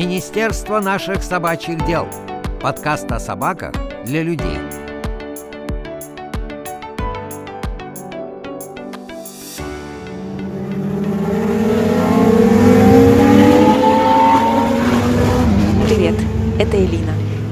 Министерство наших собачьих дел. Подкаст о собаках для людей.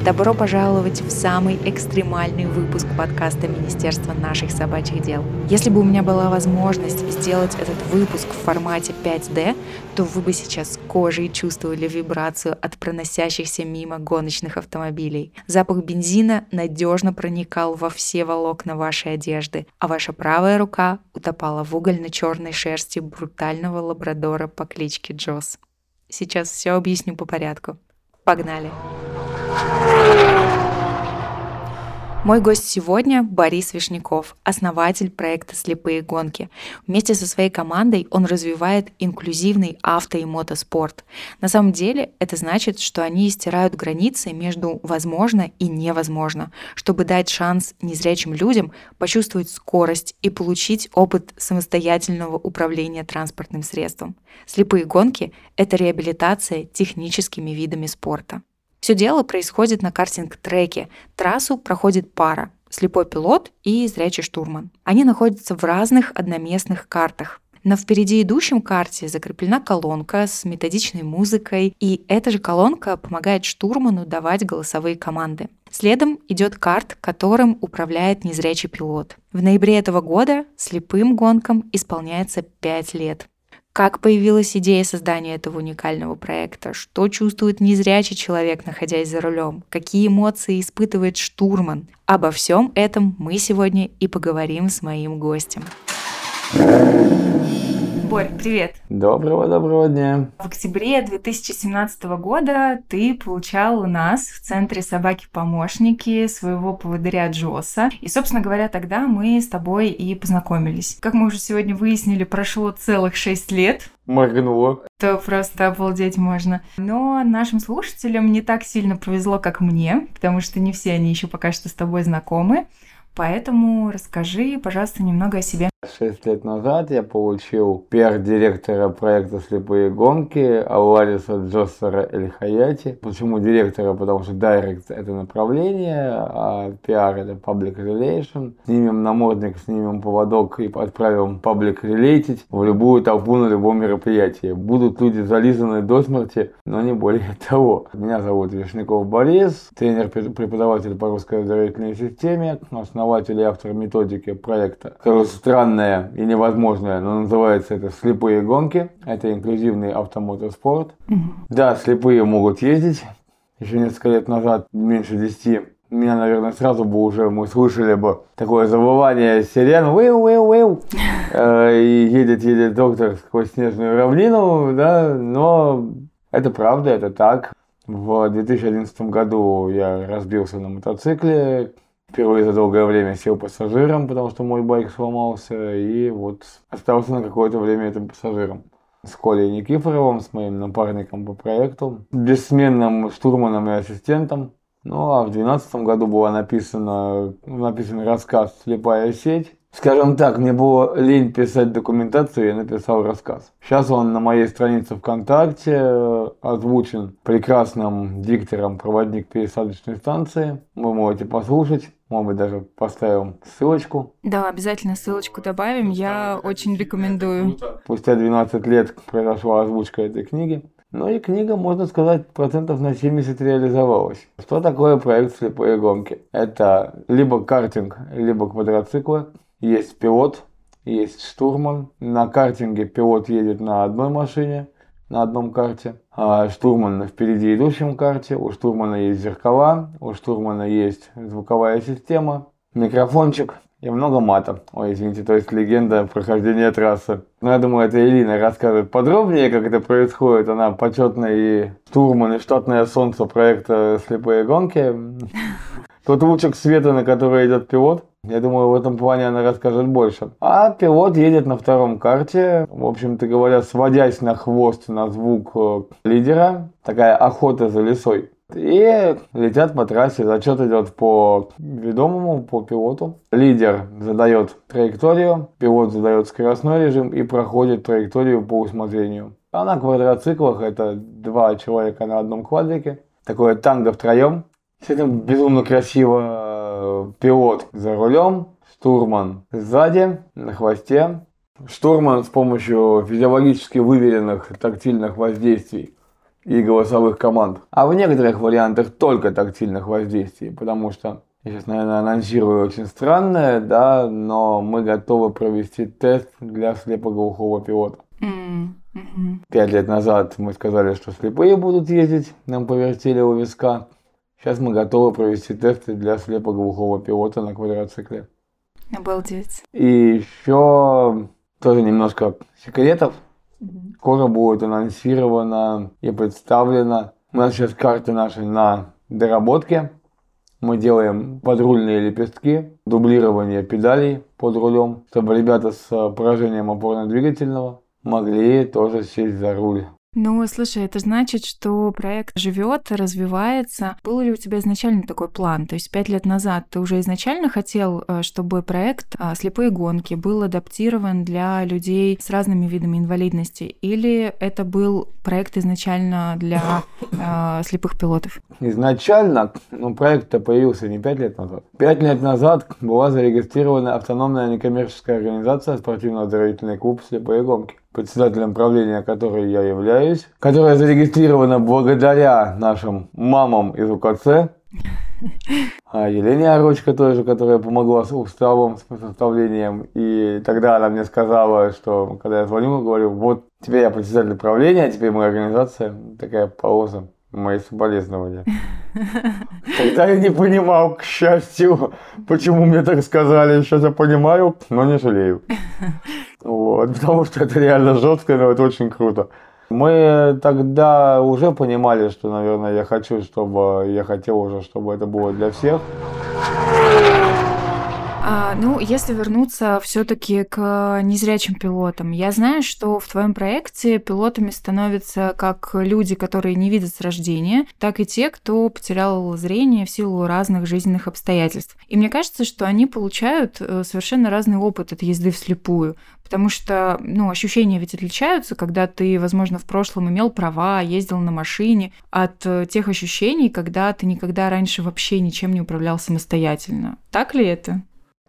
Добро пожаловать в самый экстремальный выпуск подкаста Министерства наших собачьих дел. Если бы у меня была возможность сделать этот выпуск в формате 5D, то вы бы сейчас кожей чувствовали вибрацию от проносящихся мимо гоночных автомобилей. Запах бензина надежно проникал во все волокна вашей одежды, а ваша правая рука утопала в угольно-черной шерсти брутального лабрадора по кличке Джосс. Сейчас все объясню по порядку. Погнали! Мой гость сегодня Борис Вишняков, основатель проекта «Слепые гонки». Вместе со своей командой он развивает инклюзивный авто и мотоспорт. На самом деле это значит, что они стирают границы между возможно и невозможно, чтобы дать шанс незрячим людям почувствовать скорость и получить опыт самостоятельного управления транспортным средством. Слепые гонки — это реабилитация техническими видами спорта. Все дело происходит на картинг-треке. Трассу проходит пара – слепой пилот и зрячий штурман. Они находятся в разных одноместных картах. На впереди идущем карте закреплена колонка с методичной музыкой, и эта же колонка помогает штурману давать голосовые команды. Следом идет карт, которым управляет незрячий пилот. В ноябре этого года слепым гонкам исполняется 5 лет. Как появилась идея создания этого уникального проекта? Что чувствует незрячий человек, находясь за рулем? Какие эмоции испытывает штурман? Обо всем этом мы сегодня и поговорим с моим гостем. Борь, привет. Доброго-доброго дня. В октябре 2017 года ты получал у нас в Центре собаки-помощники своего поводыря Джоса. И, собственно говоря, тогда мы с тобой и познакомились. Как мы уже сегодня выяснили, прошло целых шесть лет. Моргнуло. То просто обалдеть можно. Но нашим слушателям не так сильно повезло, как мне, потому что не все они еще пока что с тобой знакомы. Поэтому расскажи, пожалуйста, немного о себе. Шесть лет назад я получил пиар-директора проекта «Слепые гонки» Аллариса Джоссера Эль. Почему директора? Потому что директ – это направление, а пиар – это public relation. Снимем намордник, снимем поводок и отправим public related в любую толпу на любом мероприятии. Будут люди зализаны до смерти, но не более того. Меня зовут Вишняков Борис, тренер-преподаватель по русской зрительной системе, основатель и автор методики проекта, который странное и невозможное, но называется это «Слепые гонки». Это инклюзивный автомотоспорт. Угу. Да, слепые могут ездить. Еще несколько лет назад, меньше 10, меня, наверное, сразу бы уже мы слышали бы такое завывание сирен, уэу, уэу, уэу, и едет, едет доктор сквозь снежную равнину, да, но это правда, это так. В 2011 году я разбился на мотоцикле, Впервые за долгое время сел пассажиром, потому что мой байк сломался, и вот остался на какое-то время этим пассажиром. С Колей Никифоровым, с моим напарником по проекту, бессменным штурманом и ассистентом. Ну а в 2012 году была написана, написан рассказ «Слепая сеть», Скажем так, мне было лень писать документацию, я написал рассказ. Сейчас он на моей странице ВКонтакте э, озвучен прекрасным диктором проводник пересадочной станции. Вы можете послушать. Может быть, даже поставим ссылочку. Да, обязательно ссылочку добавим. Я очень рекомендую. Спустя 12 лет произошла озвучка этой книги. Ну и книга, можно сказать, процентов на 70 реализовалась. Что такое проект «Слепые гонки»? Это либо картинг, либо квадроциклы. Есть пилот, есть штурман. На картинге пилот едет на одной машине, на одном карте, а штурман на впереди идущем карте. У штурмана есть зеркала, у штурмана есть звуковая система, микрофончик и много мата. Ой, извините, то есть легенда прохождения трассы. Но я думаю, это Элина расскажет подробнее, как это происходит. Она почетный штурман и штатное солнце проекта «Слепые гонки». Тот лучик света, на который идет пилот. Я думаю, в этом плане она расскажет больше. А пилот едет на втором карте, в общем-то говоря, сводясь на хвост на звук э, лидера. Такая охота за лесой. И летят по трассе, зачет идет по ведомому, по пилоту. Лидер задает траекторию, пилот задает скоростной режим и проходит траекторию по усмотрению. А на квадроциклах это два человека на одном квадрике. Такое танго втроем. С этим безумно красиво э, пилот за рулем, штурман сзади, на хвосте. Штурман с помощью физиологически выверенных тактильных воздействий и голосовых команд. А в некоторых вариантах только тактильных воздействий, потому что я сейчас, наверное, анонсирую очень странное, да, но мы готовы провести тест для слепоглухого пилота. Пять лет назад мы сказали, что слепые будут ездить, нам повертели у виска. Сейчас мы готовы провести тесты для слепоглухого пилота на квадроцикле. Обалдеть. И еще тоже немножко секретов. Скоро будет анонсировано и представлено. У нас сейчас карты наши на доработке. Мы делаем подрульные лепестки, дублирование педалей под рулем, чтобы ребята с поражением опорно-двигательного могли тоже сесть за руль. Ну, слушай, это значит, что проект живет, развивается. Был ли у тебя изначально такой план? То есть пять лет назад ты уже изначально хотел, э, чтобы проект э, «Слепые гонки» был адаптирован для людей с разными видами инвалидности? Или это был проект изначально для э, слепых пилотов? Изначально ну, проект-то появился не пять лет назад. Пять лет назад была зарегистрирована автономная некоммерческая организация «Спортивно-оздоровительный клуб «Слепые гонки» председателем правления которой я являюсь, которая зарегистрирована благодаря нашим мамам из УКЦ, а Елене Орочка тоже, которая помогла с уставом, с составлением. И тогда она мне сказала, что когда я звоню, говорю, вот теперь я председатель правления, а теперь моя организация такая пауза. Мои соболезнования. Тогда я не понимал, к счастью, почему мне так сказали. Сейчас я понимаю, но не жалею. Вот, потому что это реально жестко, но это очень круто. Мы тогда уже понимали, что, наверное, я хочу, чтобы я хотел уже, чтобы это было для всех. А, ну, если вернуться все-таки к незрячим пилотам, я знаю, что в твоем проекте пилотами становятся как люди, которые не видят с рождения, так и те, кто потерял зрение в силу разных жизненных обстоятельств. И мне кажется, что они получают э, совершенно разный опыт от езды вслепую. Потому что, ну, ощущения ведь отличаются, когда ты, возможно, в прошлом имел права, ездил на машине, от э, тех ощущений, когда ты никогда раньше вообще ничем не управлял самостоятельно. Так ли это?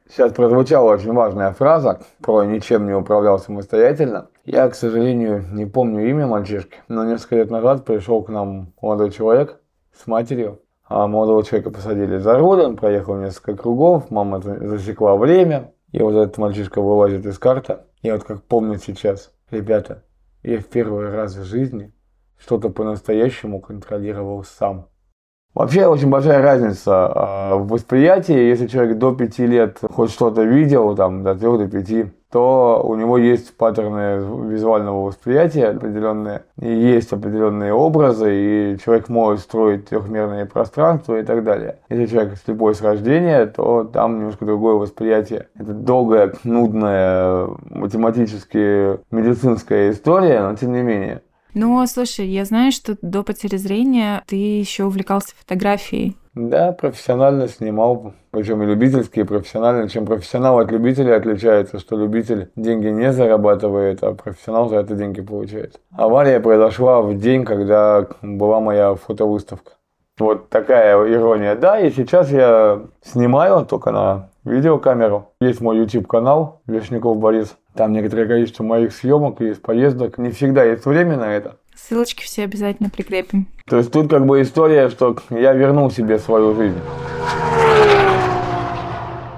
Сейчас прозвучала очень важная фраза про «ничем не управлял самостоятельно». Я, к сожалению, не помню имя мальчишки, но несколько лет назад пришел к нам молодой человек с матерью. А молодого человека посадили за руль, он проехал несколько кругов, мама засекла время, и вот этот мальчишка вылазит из карты. Я вот как помню сейчас, ребята, я в первый раз в жизни что-то по-настоящему контролировал сам. Вообще очень большая разница а, в восприятии. Если человек до 5 лет хоть что-то видел, там, до 3 до 5, то у него есть паттерны визуального восприятия определенные, и есть определенные образы, и человек может строить трехмерные пространства и так далее. Если человек слепой с рождения, то там немножко другое восприятие. Это долгая, нудная, математически медицинская история, но тем не менее. Ну, слушай, я знаю, что до потери зрения ты еще увлекался фотографией. Да, профессионально снимал, причем и любительский, и профессионально. Чем профессионал от любителя отличается, что любитель деньги не зарабатывает, а профессионал за это деньги получает. Авария произошла в день, когда была моя фотовыставка. Вот такая ирония. Да, и сейчас я снимаю только на видеокамеру. Есть мой YouTube канал Вешняков Борис. Там некоторое количество моих съемок и поездок. Не всегда есть время на это. Ссылочки все обязательно прикрепим. То есть тут как бы история, что я вернул себе свою жизнь.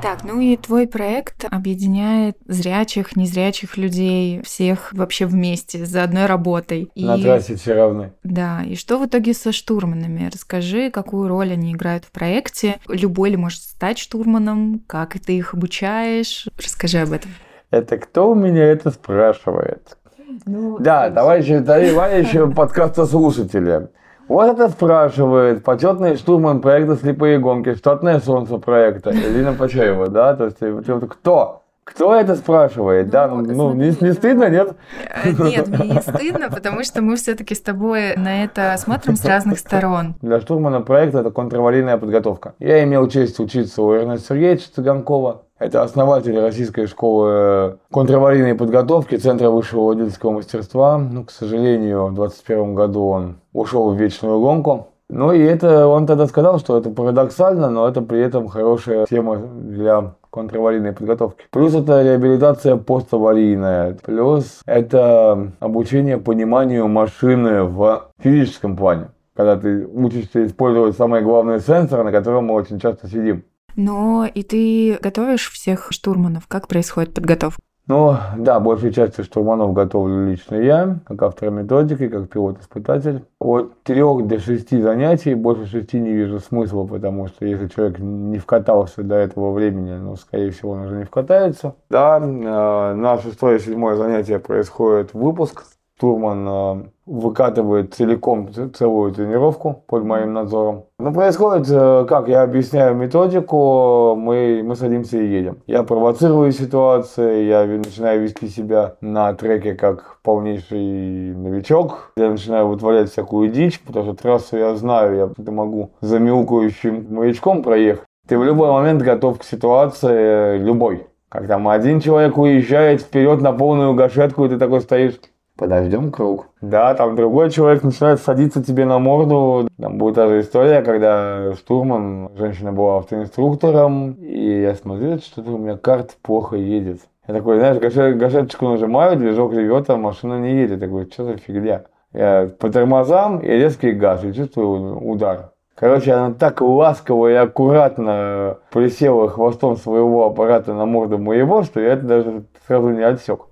Так, ну и твой проект объединяет зрячих, незрячих людей, всех вообще вместе, за одной работой. И... На трассе все равны. Да, и что в итоге со штурманами? Расскажи, какую роль они играют в проекте. Любой ли может стать штурманом? Как ты их обучаешь? Расскажи об этом. Это кто у меня это спрашивает? Ну, да, товарищи, товарищи подкаста слушатели. Вот это спрашивает почетный штурман проекта «Слепые гонки», штатное солнце проекта, Элина Почаева, да? То есть, вот, кто? Кто это спрашивает? Ну, да, ну, ну не, не стыдно, нет? Э, нет, мне не стыдно, потому что мы все-таки с тобой на это смотрим с разных сторон. Для штурмана проекта это контраварийная подготовка. Я имел честь учиться у Эрнеста Сергеевича Цыганкова. Это основатель российской школы контраварийной подготовки Центра высшего водительского мастерства. Ну, к сожалению, в 2021 году он ушел в вечную гонку. Ну и это он тогда сказал, что это парадоксально, но это при этом хорошая тема для контраварийной подготовки. Плюс это реабилитация поставарийная. Плюс это обучение пониманию машины в физическом плане. Когда ты учишься использовать самый главный сенсор, на котором мы очень часто сидим. Но и ты готовишь всех штурманов? Как происходит подготовка? Ну, да, большей частью штурманов готовлю лично я, как автор методики, как пилот-испытатель. От трех до шести занятий, больше шести не вижу смысла, потому что если человек не вкатался до этого времени, ну, скорее всего, он уже не вкатается. Да, э, на шестое и седьмое занятие происходит выпуск штурман э, выкатывает целиком целую тренировку под моим надзором. Но происходит, э, как я объясняю методику, мы, мы садимся и едем. Я провоцирую ситуации, я начинаю вести себя на треке как полнейший новичок. Я начинаю вытворять всякую дичь, потому что трассу я знаю, я это могу за мяукающим маячком проехать. Ты в любой момент готов к ситуации, любой. Когда один человек уезжает вперед на полную гашетку, и ты такой стоишь, подождем круг. Да, там другой человек начинает садиться тебе на морду. Там будет та же история, когда штурман, женщина была автоинструктором, и я смотрю, что-то у меня карт плохо едет. Я такой, знаешь, гашет, гашеточку нажимаю, движок ревет, а машина не едет. Я такой, что за фигня? Я по тормозам и резкий газ, и чувствую удар. Короче, она так ласково и аккуратно присела хвостом своего аппарата на морду моего, что я это даже сразу не отсек.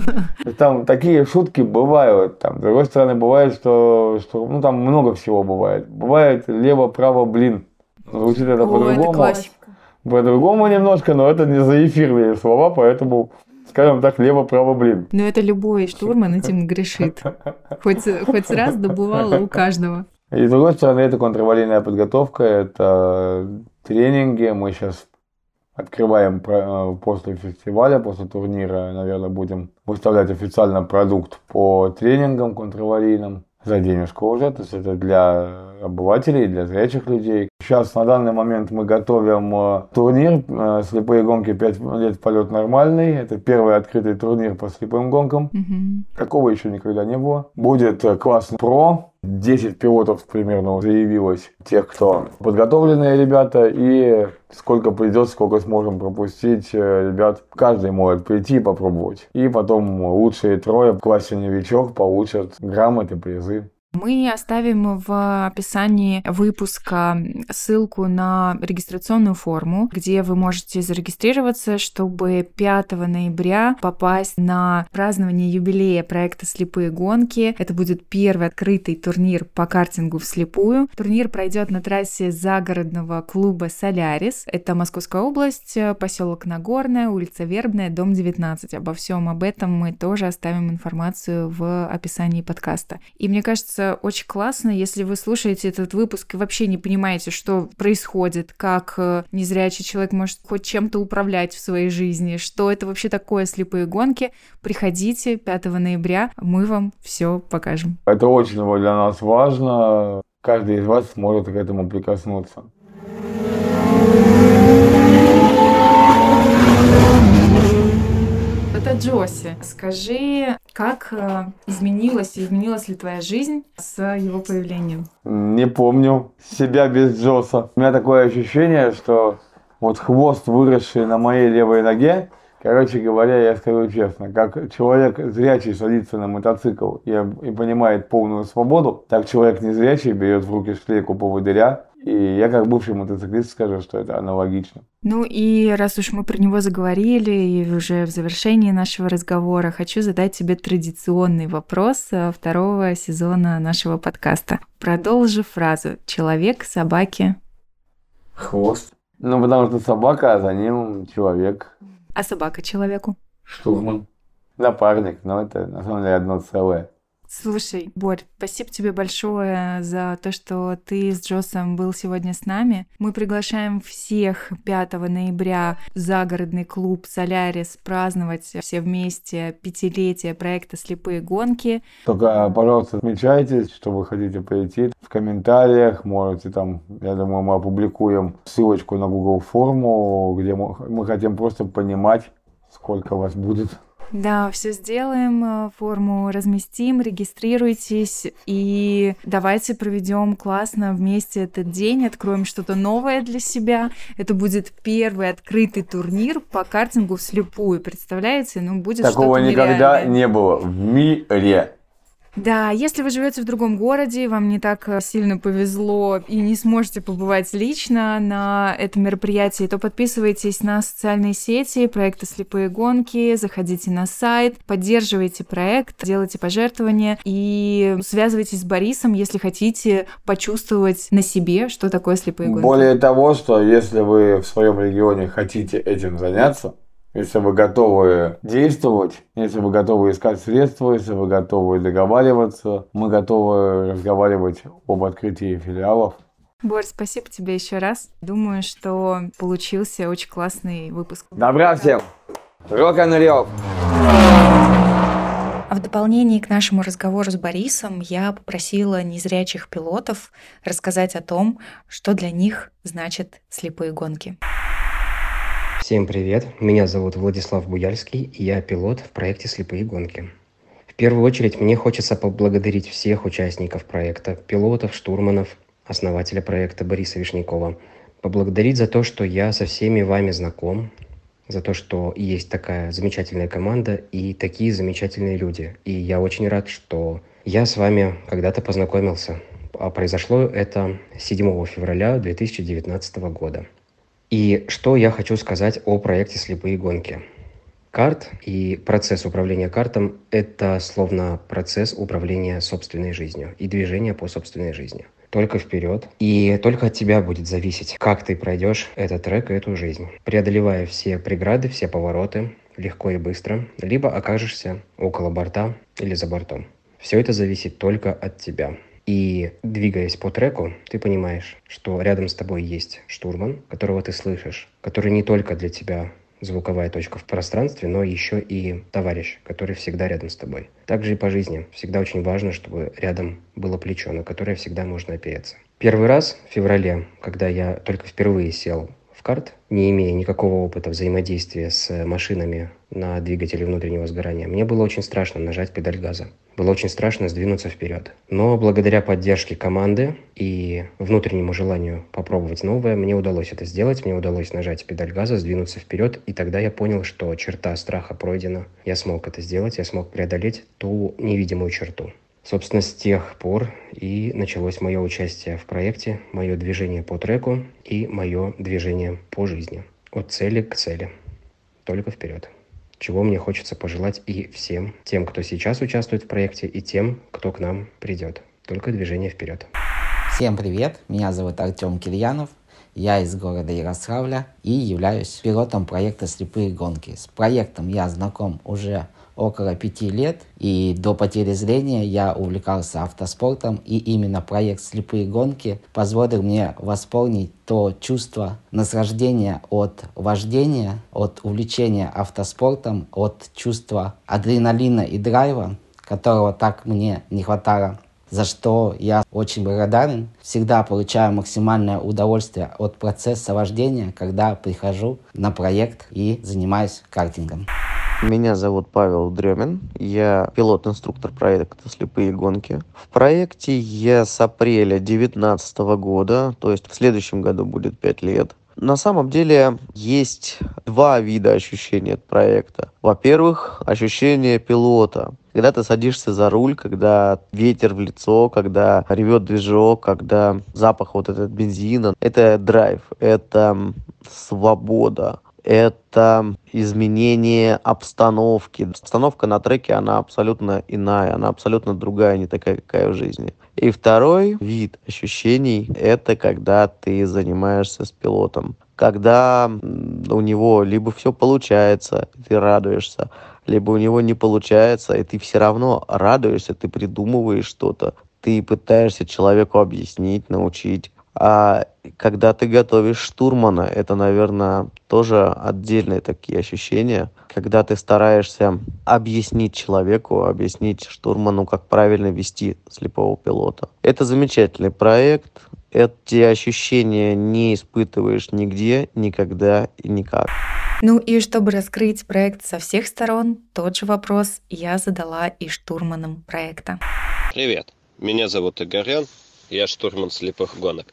Там такие шутки бывают. Там, с другой стороны, бывает, что, что ну, там много всего бывает. Бывает лево-право, блин. Звучит это по-другому. По-другому немножко, но это не за эфирные слова, поэтому скажем так, лево-право, блин. Ну, это любой штурман этим грешит. Хоть, хоть раз добывало у каждого. И с другой стороны, это контрвалийная подготовка, это тренинги. Мы сейчас Открываем э, после фестиваля, после турнира, наверное, будем выставлять официально продукт по тренингам контраварийным за денежку уже, то есть это для обывателей, для зрячих людей. Сейчас на данный момент мы готовим э, турнир э, слепые гонки 5 лет полет нормальный. Это первый открытый турнир по слепым гонкам. Угу. Такого еще никогда не было. Будет класс про, 10 пилотов примерно заявилось, тех, кто подготовленные ребята, и сколько придет, сколько сможем пропустить э, ребят. Каждый может прийти и попробовать. И потом лучшие трое в классе новичок получат грамоты, призы. Мы оставим в описании выпуска ссылку на регистрационную форму, где вы можете зарегистрироваться, чтобы 5 ноября попасть на празднование юбилея проекта «Слепые гонки». Это будет первый открытый турнир по картингу вслепую. Турнир пройдет на трассе загородного клуба «Солярис». Это Московская область, поселок Нагорная, улица Вербная, дом 19. Обо всем об этом мы тоже оставим информацию в описании подкаста. И мне кажется, кажется, очень классно, если вы слушаете этот выпуск и вообще не понимаете, что происходит, как э, незрячий человек может хоть чем-то управлять в своей жизни, что это вообще такое слепые гонки. Приходите 5 ноября, мы вам все покажем. Это очень для нас важно. Каждый из вас сможет к этому прикоснуться. Это Джоси. Скажи, как э, изменилась и изменилась ли твоя жизнь с его появлением? Не помню себя без Джоса. У меня такое ощущение, что вот хвост, выросший на моей левой ноге, Короче говоря, я скажу честно, как человек зрячий садится на мотоцикл и, и понимает полную свободу, так человек незрячий берет в руки шлейку поводыря и я как бывший мотоциклист скажу, что это аналогично. Ну и раз уж мы про него заговорили, и уже в завершении нашего разговора хочу задать тебе традиционный вопрос э, второго сезона нашего подкаста. Продолжи фразу «Человек, собаки...» Хвост. Ну, потому что собака, а за ним человек. А собака человеку? Штурман. Напарник, но это на самом деле одно целое. Слушай, Борь, спасибо тебе большое за то, что ты с Джосом был сегодня с нами. Мы приглашаем всех 5 ноября в загородный клуб «Солярис» праздновать все вместе пятилетие проекта «Слепые гонки». Только, пожалуйста, отмечайте, что вы хотите прийти. В комментариях можете там, я думаю, мы опубликуем ссылочку на Google форму, где мы, мы хотим просто понимать, сколько вас будет. Да, все сделаем, э, форму разместим, регистрируйтесь и давайте проведем классно вместе этот день, откроем что-то новое для себя. Это будет первый открытый турнир по картингу вслепую, представляете? Ну, будет Такого никогда не было в мире. Да, если вы живете в другом городе, вам не так э, сильно повезло и не сможете побывать лично на этом мероприятии, то подписывайтесь на социальные сети проекта «Слепые гонки», заходите на сайт, поддерживайте проект, делайте пожертвования и связывайтесь с Борисом, если хотите почувствовать на себе, что такое «Слепые гонки». Более того, что если вы в своем регионе хотите этим заняться, если вы готовы действовать, если вы готовы искать средства, если вы готовы договариваться, мы готовы разговаривать об открытии филиалов. Борь, спасибо тебе еще раз. Думаю, что получился очень классный выпуск. Добра всем! Рок н а в дополнение к нашему разговору с Борисом я попросила незрячих пилотов рассказать о том, что для них значат слепые гонки. Всем привет, меня зовут Владислав Буяльский, и я пилот в проекте «Слепые гонки». В первую очередь мне хочется поблагодарить всех участников проекта, пилотов, штурманов, основателя проекта Бориса Вишнякова. Поблагодарить за то, что я со всеми вами знаком, за то, что есть такая замечательная команда и такие замечательные люди. И я очень рад, что я с вами когда-то познакомился. А произошло это 7 февраля 2019 года. И что я хочу сказать о проекте «Слепые гонки». Карт и процесс управления картом – это словно процесс управления собственной жизнью и движения по собственной жизни. Только вперед. И только от тебя будет зависеть, как ты пройдешь этот трек и эту жизнь. Преодолевая все преграды, все повороты, легко и быстро, либо окажешься около борта или за бортом. Все это зависит только от тебя. И двигаясь по треку, ты понимаешь, что рядом с тобой есть штурман, которого ты слышишь, который не только для тебя звуковая точка в пространстве, но еще и товарищ, который всегда рядом с тобой. Также и по жизни. Всегда очень важно, чтобы рядом было плечо, на которое всегда можно опереться. Первый раз в феврале, когда я только впервые сел карт, не имея никакого опыта взаимодействия с машинами на двигателе внутреннего сгорания, мне было очень страшно нажать педаль газа. Было очень страшно сдвинуться вперед. Но благодаря поддержке команды и внутреннему желанию попробовать новое, мне удалось это сделать. Мне удалось нажать педаль газа, сдвинуться вперед. И тогда я понял, что черта страха пройдена. Я смог это сделать, я смог преодолеть ту невидимую черту. Собственно, с тех пор и началось мое участие в проекте, мое движение по треку и мое движение по жизни. От цели к цели. Только вперед чего мне хочется пожелать и всем, тем, кто сейчас участвует в проекте, и тем, кто к нам придет. Только движение вперед. Всем привет, меня зовут Артем Кирьянов, я из города Ярославля и являюсь пилотом проекта «Слепые гонки». С проектом я знаком уже около пяти лет, и до потери зрения я увлекался автоспортом, и именно проект «Слепые гонки» позволил мне восполнить то чувство наслаждения от вождения, от увлечения автоспортом, от чувства адреналина и драйва, которого так мне не хватало за что я очень благодарен. Всегда получаю максимальное удовольствие от процесса вождения, когда прихожу на проект и занимаюсь картингом. Меня зовут Павел Дремин, я пилот-инструктор проекта «Слепые гонки». В проекте я с апреля 2019 года, то есть в следующем году будет 5 лет. На самом деле есть два вида ощущений от проекта. Во-первых, ощущение пилота. Когда ты садишься за руль, когда ветер в лицо, когда ревет движок, когда запах вот этот бензина. Это драйв, это свобода это изменение обстановки. Обстановка на треке, она абсолютно иная, она абсолютно другая, не такая, какая в жизни. И второй вид ощущений – это когда ты занимаешься с пилотом. Когда у него либо все получается, ты радуешься, либо у него не получается, и ты все равно радуешься, ты придумываешь что-то, ты пытаешься человеку объяснить, научить. А когда ты готовишь штурмана, это, наверное, тоже отдельные такие ощущения, когда ты стараешься объяснить человеку, объяснить штурману, как правильно вести слепого пилота. Это замечательный проект, эти ощущения не испытываешь нигде, никогда и никак. Ну и чтобы раскрыть проект со всех сторон, тот же вопрос я задала и штурманам проекта. Привет, меня зовут Игорян, я штурман слепых гонок.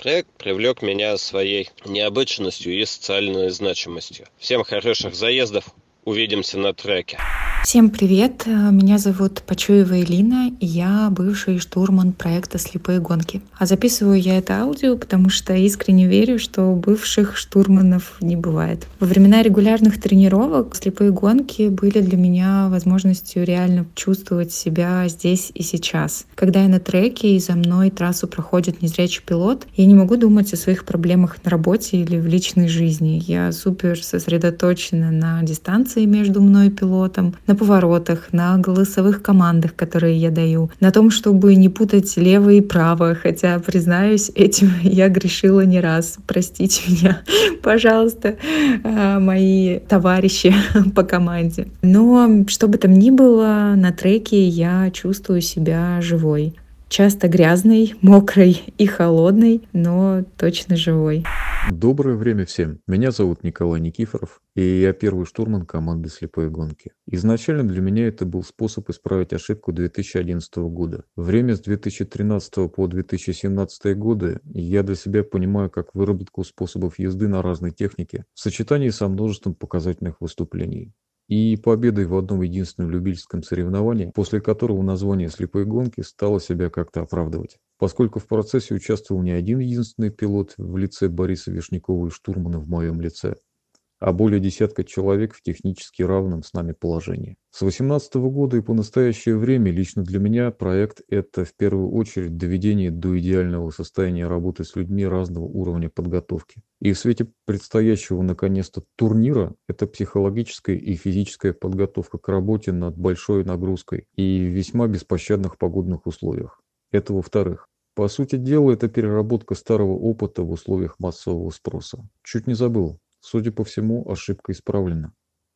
Проект привлек меня своей необычностью и социальной значимостью. Всем хороших заездов, увидимся на треке. Всем привет, меня зовут Почуева Элина, и я бывший штурман проекта «Слепые гонки». А записываю я это аудио, потому что искренне верю, что бывших штурманов не бывает. Во времена регулярных тренировок «Слепые гонки» были для меня возможностью реально чувствовать себя здесь и сейчас. Когда я на треке и за мной трассу проходит незрячий пилот, я не могу думать о своих проблемах на работе или в личной жизни. Я супер сосредоточена на дистанции между мной и пилотом, на поворотах, на голосовых командах, которые я даю, на том, чтобы не путать лево и право, хотя, признаюсь, этим я грешила не раз. Простите меня, пожалуйста, а, мои товарищи по команде. Но что бы там ни было, на треке я чувствую себя живой часто грязный, мокрый и холодный, но точно живой. Доброе время всем. Меня зовут Николай Никифоров, и я первый штурман команды «Слепые гонки». Изначально для меня это был способ исправить ошибку 2011 года. Время с 2013 по 2017 годы я для себя понимаю как выработку способов езды на разной технике в сочетании со множеством показательных выступлений и победой в одном единственном любительском соревновании, после которого название «Слепые гонки» стало себя как-то оправдывать. Поскольку в процессе участвовал не один единственный пилот в лице Бориса Вишнякова и штурмана в моем лице, а более десятка человек в технически равном с нами положении. С 2018 года и по настоящее время лично для меня проект – это в первую очередь доведение до идеального состояния работы с людьми разного уровня подготовки. И в свете предстоящего наконец-то турнира – это психологическая и физическая подготовка к работе над большой нагрузкой и в весьма беспощадных погодных условиях. Это во-вторых. По сути дела, это переработка старого опыта в условиях массового спроса. Чуть не забыл. Судя по всему, ошибка исправлена.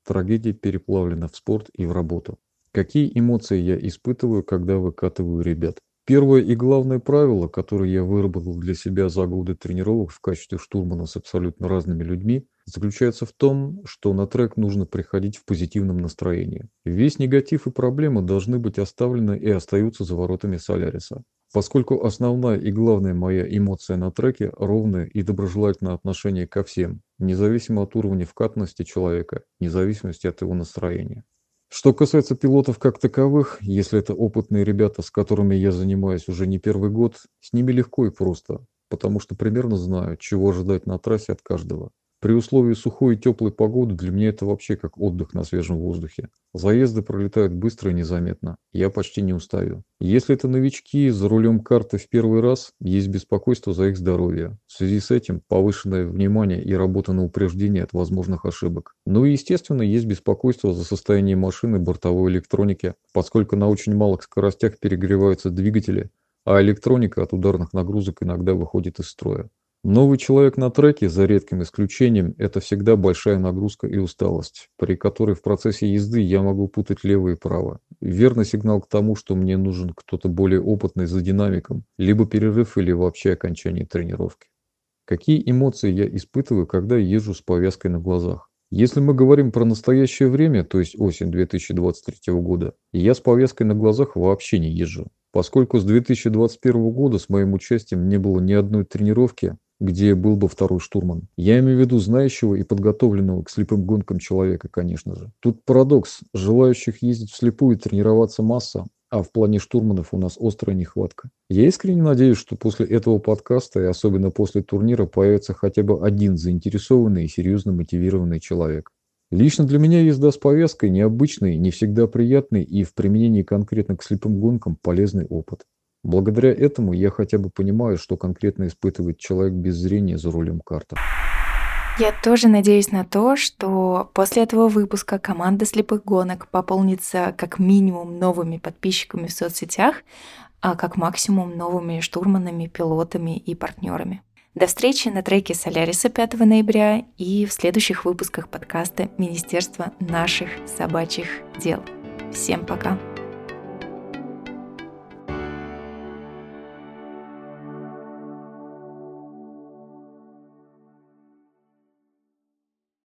Трагедия переплавлена в спорт и в работу. Какие эмоции я испытываю, когда выкатываю ребят? Первое и главное правило, которое я выработал для себя за годы тренировок в качестве штурмана с абсолютно разными людьми, заключается в том, что на трек нужно приходить в позитивном настроении. Весь негатив и проблемы должны быть оставлены и остаются за воротами Соляриса. Поскольку основная и главная моя эмоция на треке – ровное и доброжелательное отношение ко всем, независимо от уровня вкатности человека, независимости от его настроения. Что касается пилотов как таковых, если это опытные ребята, с которыми я занимаюсь уже не первый год, с ними легко и просто, потому что примерно знаю, чего ожидать на трассе от каждого. При условии сухой и теплой погоды для меня это вообще как отдых на свежем воздухе. Заезды пролетают быстро и незаметно. Я почти не устаю. Если это новички за рулем карты в первый раз, есть беспокойство за их здоровье. В связи с этим повышенное внимание и работа на упреждение от возможных ошибок. Ну и естественно есть беспокойство за состояние машины бортовой электроники, поскольку на очень малых скоростях перегреваются двигатели, а электроника от ударных нагрузок иногда выходит из строя. Новый человек на треке, за редким исключением, это всегда большая нагрузка и усталость, при которой в процессе езды я могу путать лево и право. Верный сигнал к тому, что мне нужен кто-то более опытный за динамиком, либо перерыв или вообще окончание тренировки. Какие эмоции я испытываю, когда езжу с повязкой на глазах? Если мы говорим про настоящее время, то есть осень 2023 года, я с повязкой на глазах вообще не езжу. Поскольку с 2021 года с моим участием не было ни одной тренировки, где был бы второй штурман. Я имею в виду знающего и подготовленного к слепым гонкам человека, конечно же. Тут парадокс. Желающих ездить вслепую и тренироваться масса, а в плане штурманов у нас острая нехватка. Я искренне надеюсь, что после этого подкаста и особенно после турнира появится хотя бы один заинтересованный и серьезно мотивированный человек. Лично для меня езда с повязкой необычный, не всегда приятный и в применении конкретно к слепым гонкам полезный опыт. Благодаря этому я хотя бы понимаю, что конкретно испытывает человек без зрения за рулем карта. Я тоже надеюсь на то, что после этого выпуска команда слепых гонок пополнится как минимум новыми подписчиками в соцсетях, а как максимум новыми штурманами, пилотами и партнерами. До встречи на треке Соляриса 5 ноября и в следующих выпусках подкаста Министерства наших собачьих дел. Всем пока!